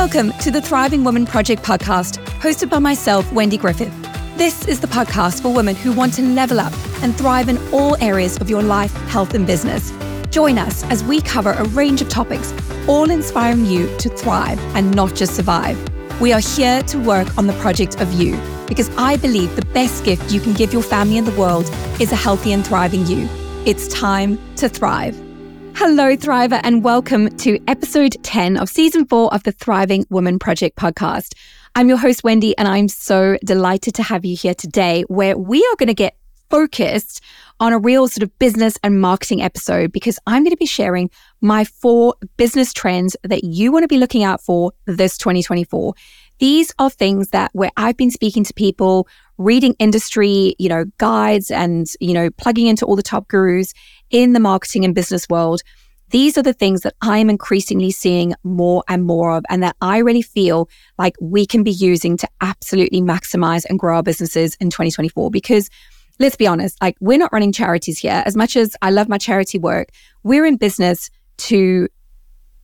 Welcome to the Thriving Woman Project podcast, hosted by myself, Wendy Griffith. This is the podcast for women who want to level up and thrive in all areas of your life, health, and business. Join us as we cover a range of topics, all inspiring you to thrive and not just survive. We are here to work on the project of you because I believe the best gift you can give your family and the world is a healthy and thriving you. It's time to thrive. Hello, Thriver, and welcome to episode 10 of season four of the Thriving Woman Project podcast. I'm your host, Wendy, and I'm so delighted to have you here today where we are going to get focused on a real sort of business and marketing episode because I'm going to be sharing my four business trends that you want to be looking out for this 2024. These are things that where I've been speaking to people, reading industry, you know, guides and, you know, plugging into all the top gurus in the marketing and business world. These are the things that I'm increasingly seeing more and more of, and that I really feel like we can be using to absolutely maximize and grow our businesses in 2024. Because let's be honest, like we're not running charities here. As much as I love my charity work, we're in business to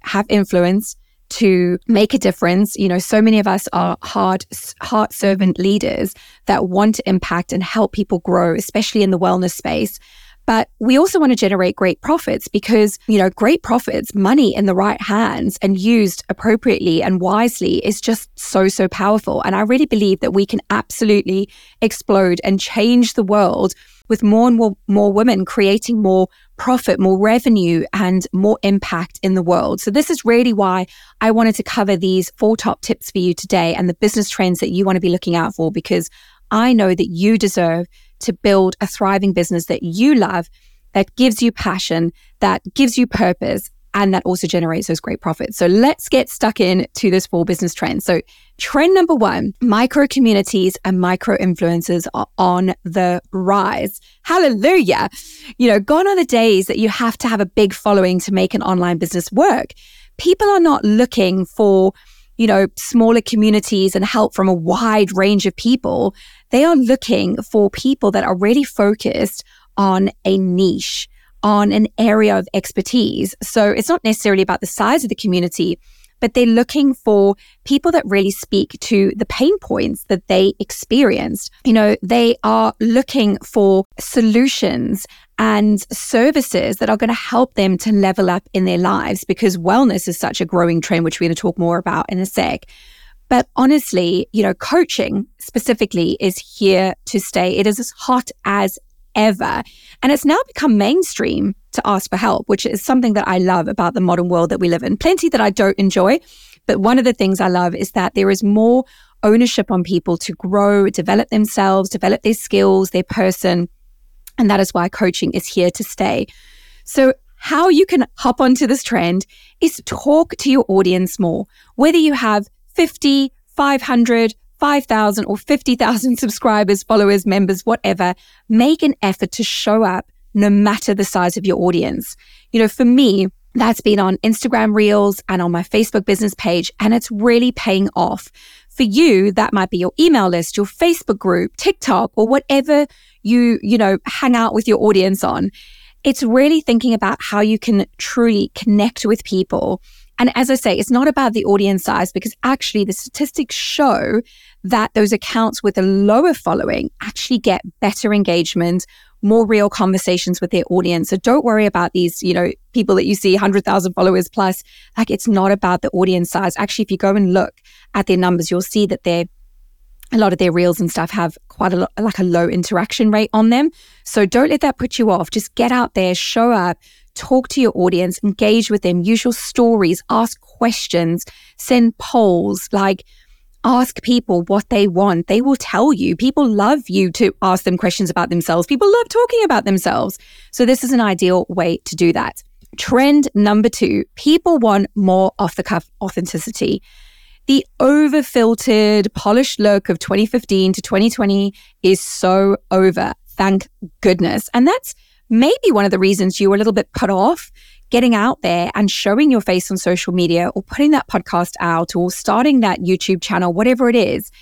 have influence, to make a difference. You know, so many of us are hard, heart servant leaders that want to impact and help people grow, especially in the wellness space. But we also want to generate great profits because, you know, great profits, money in the right hands and used appropriately and wisely is just so, so powerful. And I really believe that we can absolutely explode and change the world with more and more, more women creating more profit, more revenue, and more impact in the world. So, this is really why I wanted to cover these four top tips for you today and the business trends that you want to be looking out for because I know that you deserve to build a thriving business that you love, that gives you passion, that gives you purpose, and that also generates those great profits. So let's get stuck in to this four business trends. So trend number one, micro communities and micro influencers are on the rise. Hallelujah. You know, gone are the days that you have to have a big following to make an online business work. People are not looking for you know, smaller communities and help from a wide range of people. They are looking for people that are really focused on a niche, on an area of expertise. So it's not necessarily about the size of the community, but they're looking for people that really speak to the pain points that they experienced. You know, they are looking for solutions and services that are going to help them to level up in their lives because wellness is such a growing trend, which we're going to talk more about in a sec. But honestly, you know, coaching specifically is here to stay. It is as hot as ever. And it's now become mainstream to ask for help, which is something that I love about the modern world that we live in. Plenty that I don't enjoy. But one of the things I love is that there is more ownership on people to grow, develop themselves, develop their skills, their person, and that is why coaching is here to stay. So, how you can hop onto this trend is talk to your audience more. Whether you have 50, 500, 5,000 or 50,000 subscribers, followers, members, whatever, make an effort to show up no matter the size of your audience. You know, for me, that's been on Instagram Reels and on my Facebook business page, and it's really paying off. For you, that might be your email list, your Facebook group, TikTok, or whatever you, you know, hang out with your audience on. It's really thinking about how you can truly connect with people. And as I say, it's not about the audience size because actually the statistics show that those accounts with a lower following actually get better engagement, more real conversations with their audience. So don't worry about these, you know, people that you see 100,000 followers plus. Like it's not about the audience size. Actually, if you go and look at their numbers, you'll see that they're a lot of their reels and stuff have quite a lot, like a low interaction rate on them. So don't let that put you off. Just get out there, show up, talk to your audience, engage with them, use your stories, ask questions, send polls, like ask people what they want. They will tell you. People love you to ask them questions about themselves. People love talking about themselves. So this is an ideal way to do that. Trend number two, people want more off the cuff authenticity. The over filtered, polished look of 2015 to 2020 is so over. Thank goodness. And that's maybe one of the reasons you were a little bit put off getting out there and showing your face on social media or putting that podcast out or starting that YouTube channel, whatever it is.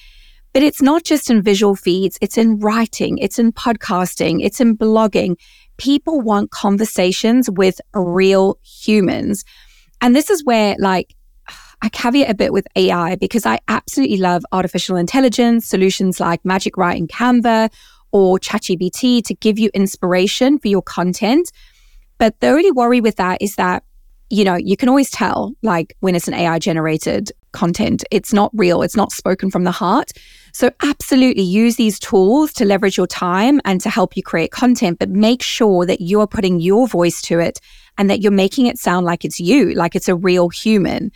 But it's not just in visual feeds, it's in writing, it's in podcasting, it's in blogging. People want conversations with real humans. And this is where, like, I caveat a bit with AI because I absolutely love artificial intelligence, solutions like Magic Write in Canva or ChatGPT to give you inspiration for your content. But the only worry with that is that, you know, you can always tell like when it's an AI generated content, it's not real, it's not spoken from the heart. So, absolutely use these tools to leverage your time and to help you create content, but make sure that you're putting your voice to it and that you're making it sound like it's you, like it's a real human.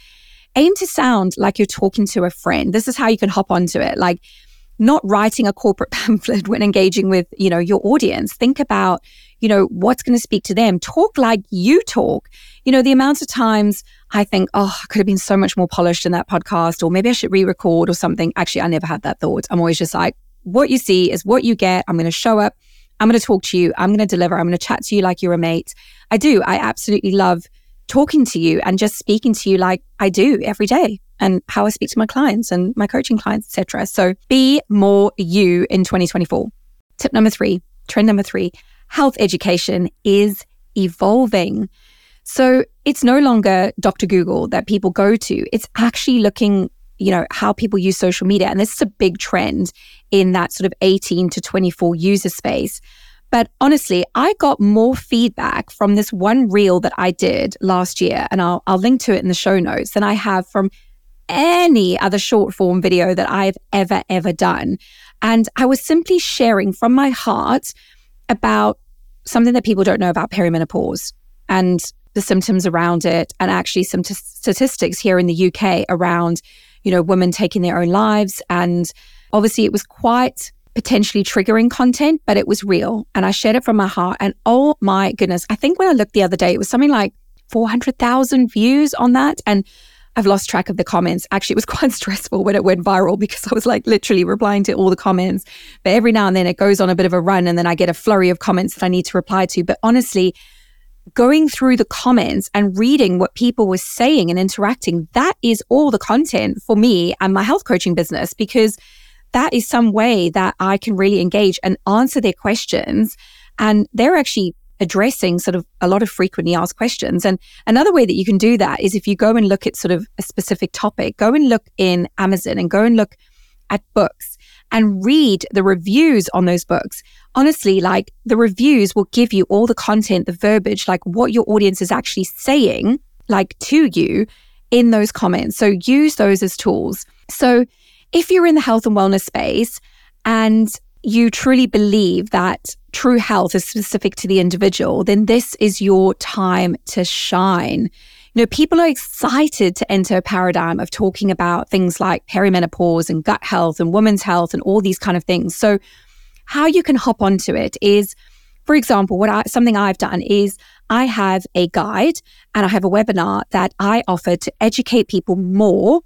Aim to sound like you're talking to a friend. This is how you can hop onto it. Like, not writing a corporate pamphlet when engaging with, you know, your audience. Think about, you know, what's going to speak to them. Talk like you talk. You know, the amount of times I think, oh, I could have been so much more polished in that podcast, or maybe I should re-record or something. Actually, I never had that thought. I'm always just like, what you see is what you get. I'm going to show up. I'm going to talk to you. I'm going to deliver. I'm going to chat to you like you're a mate. I do. I absolutely love talking to you and just speaking to you like I do every day and how I speak to my clients and my coaching clients, etc. So be more you in 2024. Tip number three, trend number three, health education is evolving. So it's no longer Dr. Google that people go to. It's actually looking, you know, how people use social media. And this is a big trend in that sort of 18 to 24 user space. But honestly, I got more feedback from this one reel that I did last year, and I'll, I'll link to it in the show notes, than I have from any other short form video that I've ever, ever done. And I was simply sharing from my heart about something that people don't know about perimenopause and the symptoms around it, and actually some t- statistics here in the UK around, you know, women taking their own lives. And obviously, it was quite potentially triggering content, but it was real. And I shared it from my heart. And oh my goodness, I think when I looked the other day, it was something like 400,000 views on that. And I've lost track of the comments. Actually, it was quite stressful when it went viral because I was like literally replying to all the comments. But every now and then it goes on a bit of a run and then I get a flurry of comments that I need to reply to. But honestly, going through the comments and reading what people were saying and interacting, that is all the content for me and my health coaching business because that is some way that I can really engage and answer their questions. And they're actually addressing sort of a lot of frequently asked questions. And another way that you can do that is if you go and look at sort of a specific topic, go and look in Amazon and go and look at books and read the reviews on those books. Honestly, like the reviews will give you all the content, the verbiage, like what your audience is actually saying, like to you in those comments. So use those as tools. So if you're in the health and wellness space and you truly believe that true health is specific to the individual, then this is your time to shine. You know, people are excited to enter a paradigm of talking about things like perimenopause and gut health and women's health and all these kind of things. So, how you can hop onto it is, for example, what I, something I've done is I have a guide and I have a webinar that I offer to educate people more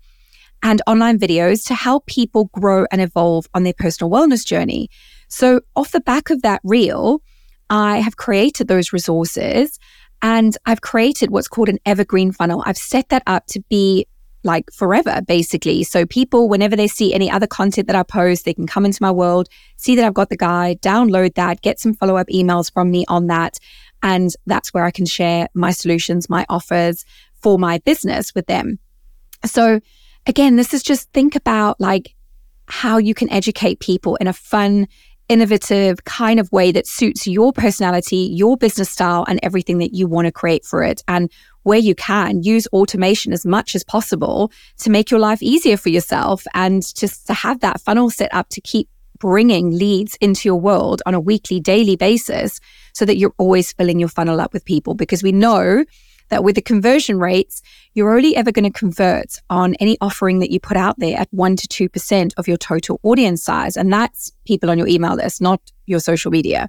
and online videos to help people grow and evolve on their personal wellness journey. So, off the back of that reel, I have created those resources and I've created what's called an evergreen funnel. I've set that up to be like forever, basically. So, people, whenever they see any other content that I post, they can come into my world, see that I've got the guide, download that, get some follow up emails from me on that. And that's where I can share my solutions, my offers for my business with them. So, again, this is just think about like how you can educate people in a fun, innovative kind of way that suits your personality, your business style, and everything that you want to create for it. And where you can, use automation as much as possible to make your life easier for yourself and just to have that funnel set up to keep bringing leads into your world on a weekly, daily basis so that you're always filling your funnel up with people because we know that with the conversion rates, you're only ever going to convert on any offering that you put out there at 1% to 2% of your total audience size. And that's people on your email list, not your social media.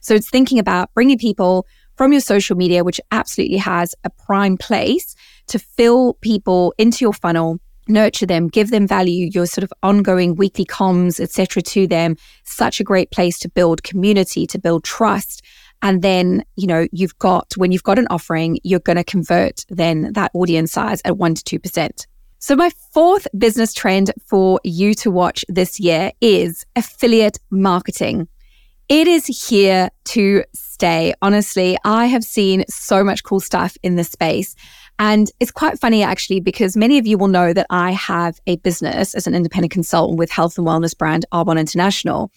So it's thinking about bringing people from your social media, which absolutely has a prime place to fill people into your funnel nurture them give them value your sort of ongoing weekly comms etc to them such a great place to build community to build trust and then, you know, you've got, when you've got an offering, you're going to convert then that audience size at 1% to 2%. So, my fourth business trend for you to watch this year is affiliate marketing. It is here to stay. Honestly, I have seen so much cool stuff in this space. And it's quite funny actually, because many of you will know that I have a business as an independent consultant with health and wellness brand Arbonne International.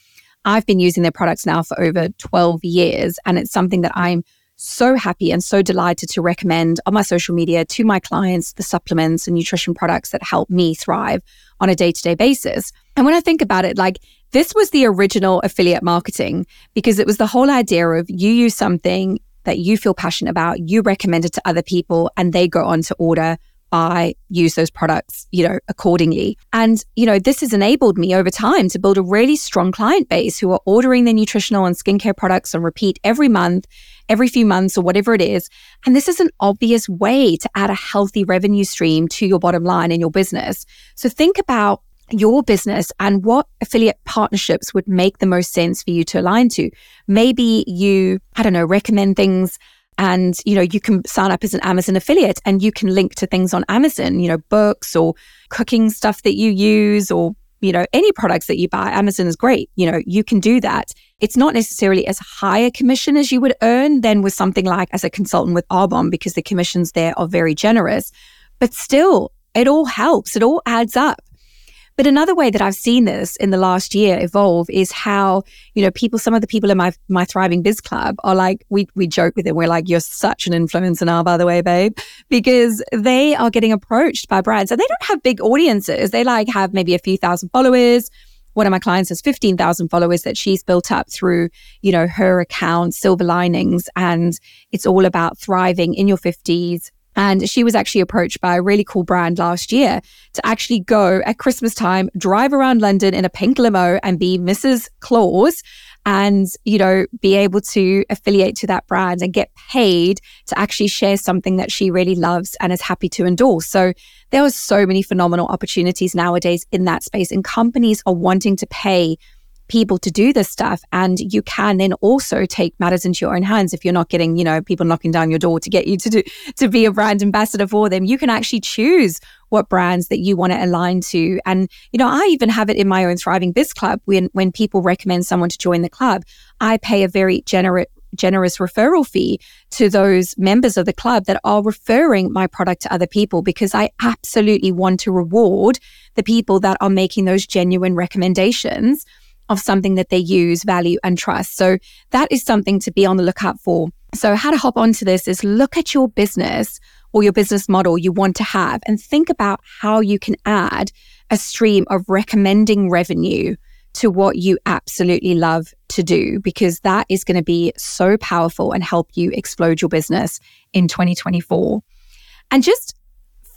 I've been using their products now for over 12 years, and it's something that I'm so happy and so delighted to recommend on my social media to my clients the supplements and nutrition products that help me thrive on a day to day basis. And when I think about it, like this was the original affiliate marketing because it was the whole idea of you use something that you feel passionate about, you recommend it to other people, and they go on to order buy, use those products, you know, accordingly. And, you know, this has enabled me over time to build a really strong client base who are ordering their nutritional and skincare products on repeat every month, every few months, or whatever it is. And this is an obvious way to add a healthy revenue stream to your bottom line in your business. So think about your business and what affiliate partnerships would make the most sense for you to align to. Maybe you, I don't know, recommend things and, you know, you can sign up as an Amazon affiliate and you can link to things on Amazon, you know, books or cooking stuff that you use or, you know, any products that you buy. Amazon is great. You know, you can do that. It's not necessarily as high a commission as you would earn than with something like as a consultant with Arbonne because the commissions there are very generous. But still, it all helps. It all adds up. But another way that I've seen this in the last year evolve is how, you know, people, some of the people in my, my Thriving Biz Club are like, we, we joke with them. We're like, you're such an influencer now, by the way, babe, because they are getting approached by brands and they don't have big audiences. They like have maybe a few thousand followers. One of my clients has 15,000 followers that she's built up through, you know, her account, Silver Linings. And it's all about thriving in your 50s, and she was actually approached by a really cool brand last year to actually go at Christmas time, drive around London in a pink limo and be Mrs. Claus and, you know, be able to affiliate to that brand and get paid to actually share something that she really loves and is happy to endorse. So there are so many phenomenal opportunities nowadays in that space and companies are wanting to pay people to do this stuff. And you can then also take matters into your own hands if you're not getting, you know, people knocking down your door to get you to do to be a brand ambassador for them. You can actually choose what brands that you want to align to. And, you know, I even have it in my own Thriving Biz Club when when people recommend someone to join the club, I pay a very generous generous referral fee to those members of the club that are referring my product to other people because I absolutely want to reward the people that are making those genuine recommendations of something that they use, value, and trust. So that is something to be on the lookout for. So, how to hop onto this is look at your business or your business model you want to have and think about how you can add a stream of recommending revenue to what you absolutely love to do, because that is going to be so powerful and help you explode your business in 2024. And just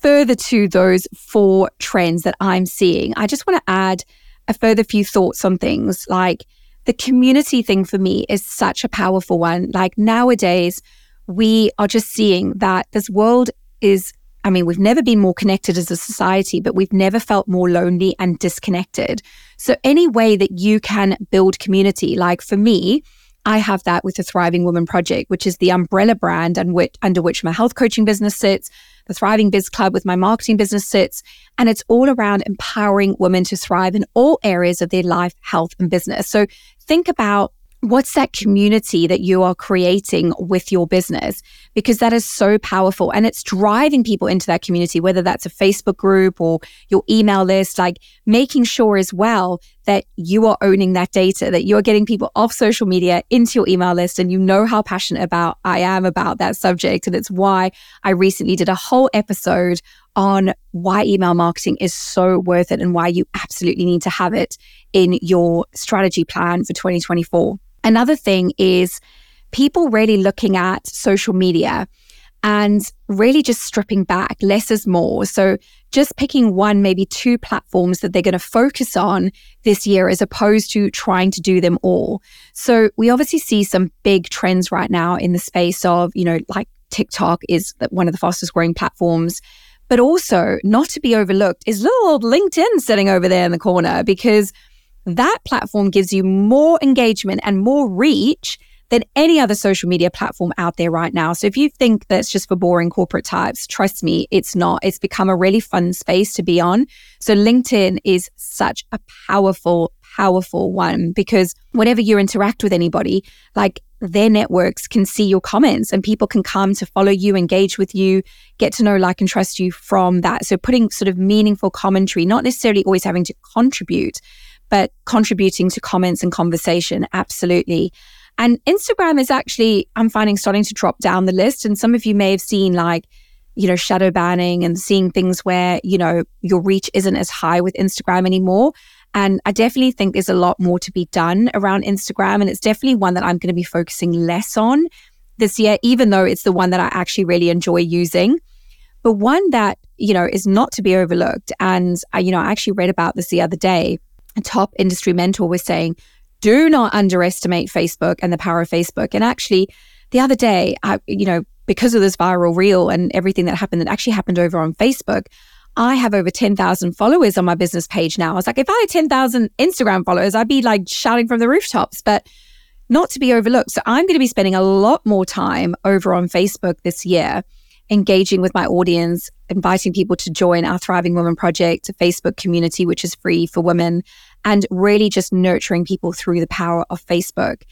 further to those four trends that I'm seeing, I just want to add a further few thoughts on things like the community thing for me is such a powerful one. Like nowadays, we are just seeing that this world is, I mean, we've never been more connected as a society, but we've never felt more lonely and disconnected. So, any way that you can build community, like for me, I have that with the Thriving Woman Project, which is the umbrella brand and under which my health coaching business sits, the Thriving Biz Club with my marketing business sits. And it's all around empowering women to thrive in all areas of their life, health, and business. So think about what's that community that you are creating with your business? Because that is so powerful and it's driving people into that community whether that's a facebook group or your email list like making sure as well that you are owning that data that you're getting people off social media into your email list and you know how passionate about i am about that subject and it's why i recently did a whole episode on why email marketing is so worth it and why you absolutely need to have it in your strategy plan for 2024 Another thing is people really looking at social media and really just stripping back. Less is more. So just picking one, maybe two platforms that they're going to focus on this year as opposed to trying to do them all. So we obviously see some big trends right now in the space of, you know, like TikTok is one of the fastest growing platforms. But also, not to be overlooked, is little old LinkedIn sitting over there in the corner because that platform gives you more engagement and more reach than any other social media platform out there right now. So if you think that's just for boring corporate types, trust me, it's not. It's become a really fun space to be on. So LinkedIn is such a powerful, powerful one because whenever you interact with anybody, like their networks can see your comments and people can come to follow you, engage with you, get to know, like, and trust you from that. So putting sort of meaningful commentary, not necessarily always having to contribute, but contributing to comments and conversation. Absolutely. And Instagram is actually, I'm finding starting to drop down the list. And some of you may have seen like, you know, shadow banning and seeing things where, you know, your reach isn't as high with Instagram anymore. And I definitely think there's a lot more to be done around Instagram. And it's definitely one that I'm going to be focusing less on this year, even though it's the one that I actually really enjoy using. But one that, you know, is not to be overlooked. And, I, you know, I actually read about this the other day. Top industry mentor was saying, do not underestimate Facebook and the power of Facebook. And actually, the other day, I, you know, because of this viral reel and everything that happened that actually happened over on Facebook, I have over 10,000 followers on my business page now. I was like, if I had 10,000 Instagram followers, I'd be like shouting from the rooftops, but not to be overlooked. So I'm going to be spending a lot more time over on Facebook this year, engaging with my audience, inviting people to join our Thriving Women Project, a Facebook community, which is free for women, and really just nurturing people through the power of Facebook.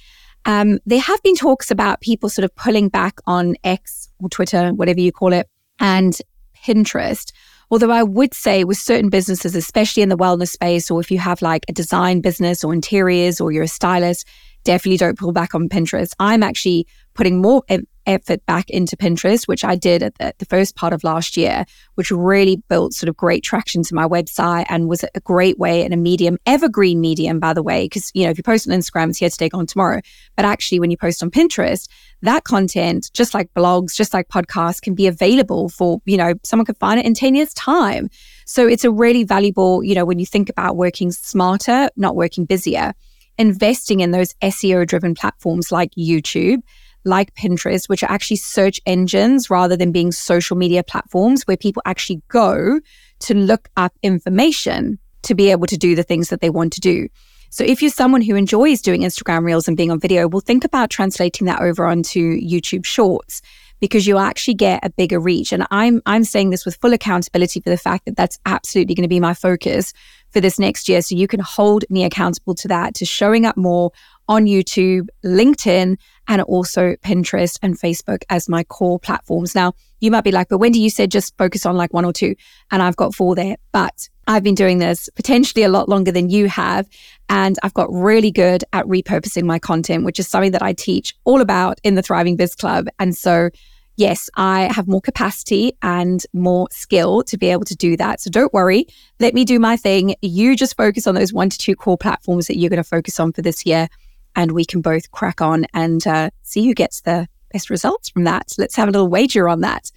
Um, there have been talks about people sort of pulling back on X or Twitter, whatever you call it, and Pinterest Although I would say with certain businesses, especially in the wellness space, or if you have like a design business or interiors or you're a stylist, definitely don't pull back on Pinterest. I'm actually putting more effort back into Pinterest, which I did at the, the, first part of last year, which really built sort of great traction to my website and was a great way and a medium, evergreen medium, by the way, because, you know, if you post on Instagram, it's here today, gone tomorrow. But actually, when you post on Pinterest, that content, just like blogs, just like podcasts, can be available for, you know, someone could find it in 10 years' time. So it's a really valuable, you know, when you think about working smarter, not working busier, investing in those SEO driven platforms like YouTube like Pinterest, which are actually search engines rather than being social media platforms where people actually go to look up information to be able to do the things that they want to do. So if you're someone who enjoys doing Instagram reels and being on video, well, think about translating that over onto YouTube shorts because you'll actually get a bigger reach. And I'm, I'm saying this with full accountability for the fact that that's absolutely going to be my focus for this next year. So you can hold me accountable to that, to showing up more on YouTube, LinkedIn, and also Pinterest and Facebook as my core platforms. Now, you might be like, but Wendy, you said just focus on like one or two, and I've got four there. But I've been doing this potentially a lot longer than you have. And I've got really good at repurposing my content, which is something that I teach all about in the Thriving Biz Club. And so, yes, I have more capacity and more skill to be able to do that. So don't worry. Let me do my thing. You just focus on those one to two core platforms that you're going to focus on for this year and we can both crack on and uh, see who gets the best results from that. Let's have a little wager on that.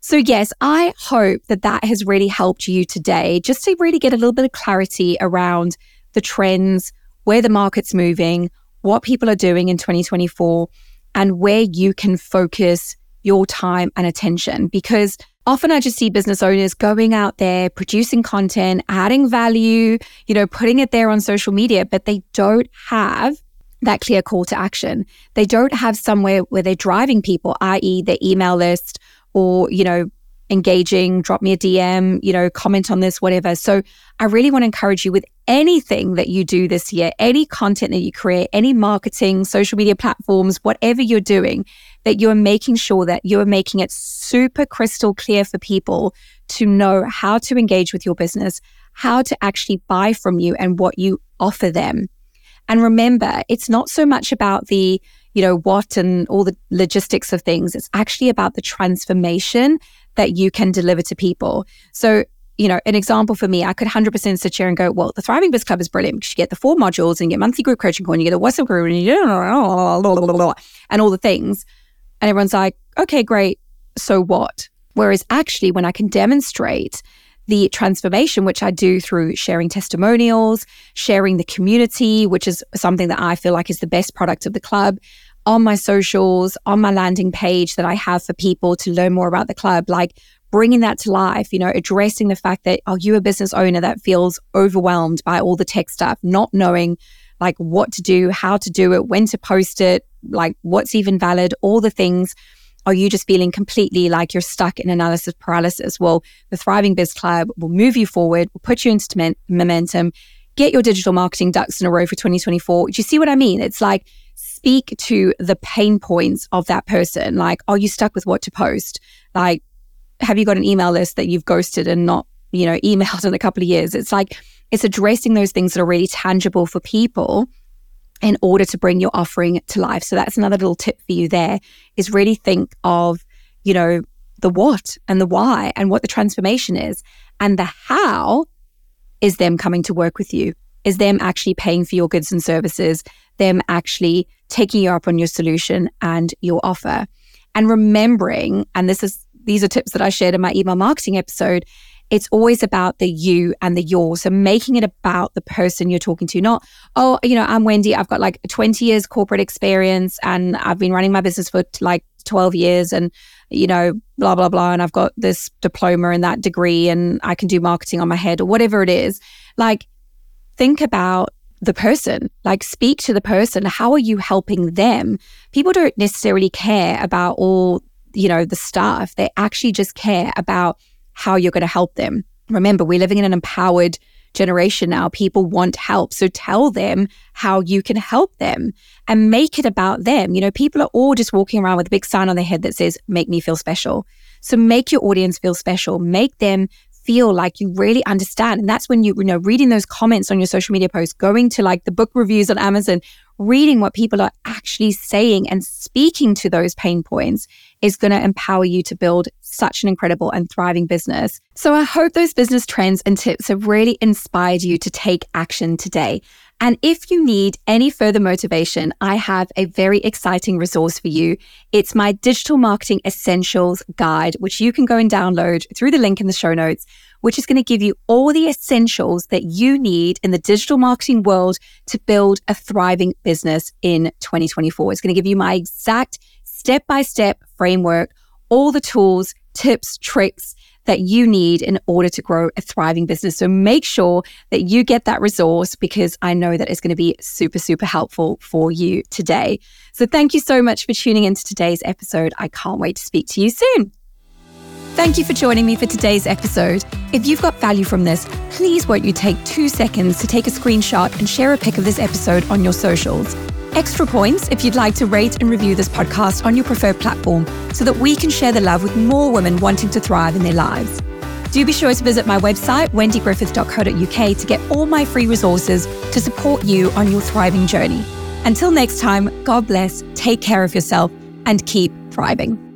So, yes, I hope that that has really helped you today just to really get a little bit of clarity around the trends, where the market's moving, what people are doing in 2024, and where you can focus your time and attention. Because often I just see business owners going out there, producing content, adding value, you know, putting it there on social media, but they don't have that clear call to action. They don't have somewhere where they're driving people, i.e., their email list or, you know, engaging, drop me a DM, you know, comment on this, whatever. So I really want to encourage you with anything that you do this year, any content that you create, any marketing, social media platforms, whatever you're doing, that you're making sure that you're making it super crystal clear for people to know how to engage with your business, how to actually buy from you and what you offer them. And remember, it's not so much about the, you know, what and all the logistics of things. It's actually about the transformation that you can deliver to people. So, you know, an example for me, I could 100% sit here and go, well, the Thriving Biz Club is brilliant because you get the four modules and you get monthly group coaching call and you get a WhatsApp group and you and all the things. And everyone's like, okay, great. So what? Whereas actually, when I can demonstrate the transformation, which I do through sharing testimonials, sharing the community, which is something that I feel like is the best product of the club on my socials, on my landing page that I have for people to learn more about the club, like bringing that to life, you know, addressing the fact that oh, are you a business owner that feels overwhelmed by all the tech stuff, not knowing like what to do, how to do it, when to post it, like what's even valid, all the things are you just feeling completely like you're stuck in analysis paralysis? Well, the Thriving Biz Club will move you forward, will put you into momentum, get your digital marketing ducks in a row for 2024. Do you see what I mean? It's like speak to the pain points of that person. Like, are you stuck with what to post? Like, have you got an email list that you've ghosted and not, you know, emailed in a couple of years? It's like, it's addressing those things that are really tangible for people in order to bring your offering to life. So that's another little tip for you there is really think of, you know, the what and the why and what the transformation is. And the how is them coming to work with you, is them actually paying for your goods and services, them actually taking you up on your solution and your offer. And remembering, and this is these are tips that I shared in my email marketing episode, it's always about the you and the your. So making it about the person you're talking to, not, oh, you know, I'm Wendy. I've got like 20 years corporate experience and I've been running my business for like 12 years and, you know, blah, blah, blah. And I've got this diploma and that degree and I can do marketing on my head or whatever it is. Like, think about the person, like speak to the person. How are you helping them? People don't necessarily care about all, you know, the stuff. They actually just care about how you're going to help them. Remember, we're living in an empowered generation now. People want help. So tell them how you can help them and make it about them. You know, people are all just walking around with a big sign on their head that says, make me feel special. So make your audience feel special. Make them feel like you really understand. And that's when you, you know, reading those comments on your social media posts, going to like the book reviews on Amazon, reading what people are actually saying and speaking to those pain points is going to empower you to build such an incredible and thriving business. So I hope those business trends and tips have really inspired you to take action today. And if you need any further motivation, I have a very exciting resource for you. It's my digital marketing essentials guide, which you can go and download through the link in the show notes which is going to give you all the essentials that you need in the digital marketing world to build a thriving business in 2024. It's going to give you my exact step by step framework, all the tools, tips, tricks that you need in order to grow a thriving business. So make sure that you get that resource because I know that it's going to be super, super helpful for you today. So thank you so much for tuning into today's episode. I can't wait to speak to you soon. Thank you for joining me for today's episode. If you've got value from this, please won't you take two seconds to take a screenshot and share a pic of this episode on your socials. Extra points if you'd like to rate and review this podcast on your preferred platform so that we can share the love with more women wanting to thrive in their lives. Do be sure to visit my website, wendygriffith.co.uk, to get all my free resources to support you on your thriving journey. Until next time, God bless, take care of yourself, and keep thriving.